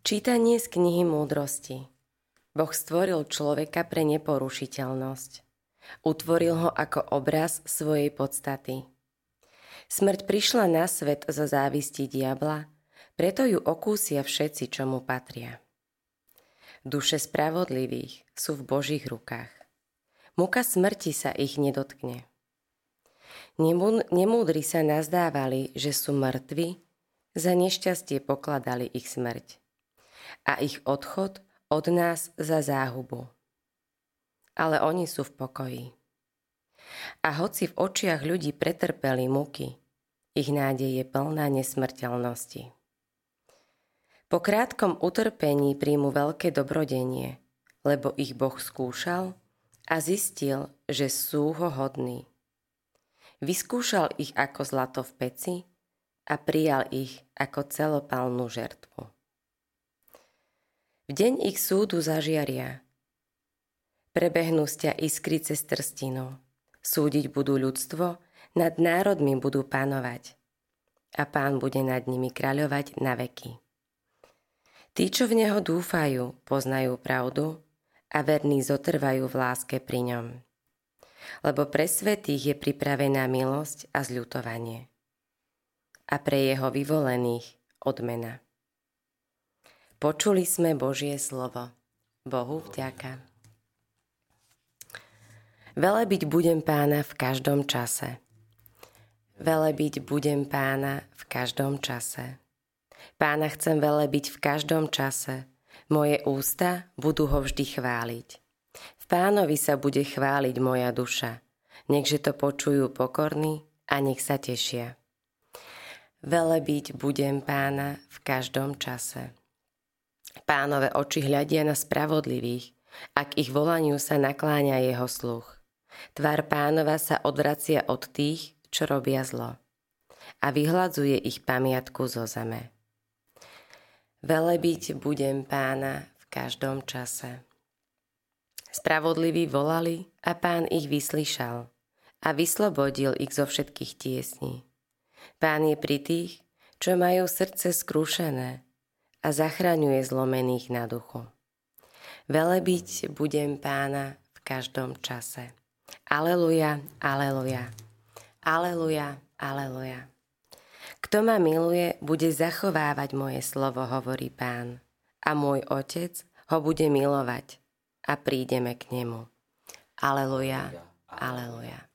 Čítanie z knihy múdrosti. Boh stvoril človeka pre neporušiteľnosť. Utvoril ho ako obraz svojej podstaty. Smrť prišla na svet zo závisti diabla, preto ju okúsia všetci, čo mu patria. Duše spravodlivých sú v Božích rukách. Muka smrti sa ich nedotkne. Nemúdri sa nazdávali, že sú mŕtvi, za nešťastie pokladali ich smrť a ich odchod od nás za záhubu. Ale oni sú v pokoji. A hoci v očiach ľudí pretrpeli muky, ich nádej je plná nesmrteľnosti. Po krátkom utrpení príjmu veľké dobrodenie, lebo ich Boh skúšal a zistil, že sú ho hodní. Vyskúšal ich ako zlato v peci a prijal ich ako celopálnu žertvu. V deň ich súdu zažiaria. Prebehnú sťa iskry cez trstinu. Súdiť budú ľudstvo, nad národmi budú panovať. A pán bude nad nimi kráľovať na veky. Tí, čo v neho dúfajú, poznajú pravdu a verní zotrvajú v láske pri ňom. Lebo pre svetých je pripravená milosť a zľutovanie. A pre jeho vyvolených odmena. Počuli sme Božie slovo. Bohu vďaka. Velebiť budem pána v každom čase. Velebiť budem pána v každom čase. Pána chcem velebiť v každom čase. Moje ústa budú ho vždy chváliť. V pánovi sa bude chváliť moja duša. Nechže to počujú pokorní a nech sa tešia. Velebiť budem pána v každom čase. Pánové oči hľadia na spravodlivých, ak ich volaniu sa nakláňa jeho sluch. Tvár pánova sa odvracia od tých, čo robia zlo a vyhľadzuje ich pamiatku zo zeme. Velebiť budem pána v každom čase. Spravodliví volali a pán ich vyslyšal a vyslobodil ich zo všetkých tiesní. Pán je pri tých, čo majú srdce skrúšené a zachraňuje zlomených na duchu. Velebiť budem pána v každom čase. Aleluja, aleluja, aleluja, aleluja. Kto ma miluje, bude zachovávať moje slovo, hovorí pán. A môj otec ho bude milovať a prídeme k nemu. Aleluja, aleluja.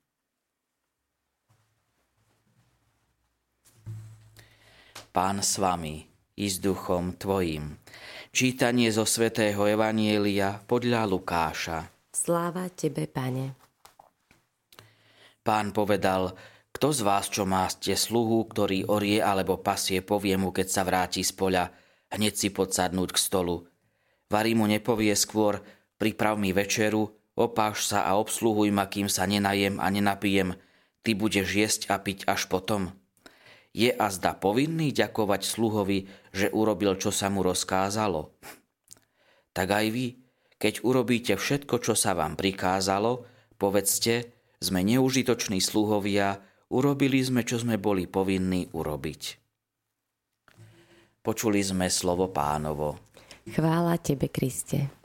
Pán s vami i s duchom Tvojim. Čítanie zo svätého Evanielia podľa Lukáša. Sláva Tebe, Pane. Pán povedal, kto z vás, čo máste sluhu, ktorý orie alebo pasie, povie mu, keď sa vráti z poľa, hneď si podsadnúť k stolu. Varí mu nepovie skôr, priprav mi večeru, opáš sa a obsluhuj ma, kým sa nenajem a nenapijem, ty budeš jesť a piť až potom je a zda povinný ďakovať sluhovi, že urobil, čo sa mu rozkázalo? Tak aj vy, keď urobíte všetko, čo sa vám prikázalo, povedzte, sme neužitoční sluhovia, urobili sme, čo sme boli povinní urobiť. Počuli sme slovo pánovo. Chvála Tebe, Kriste.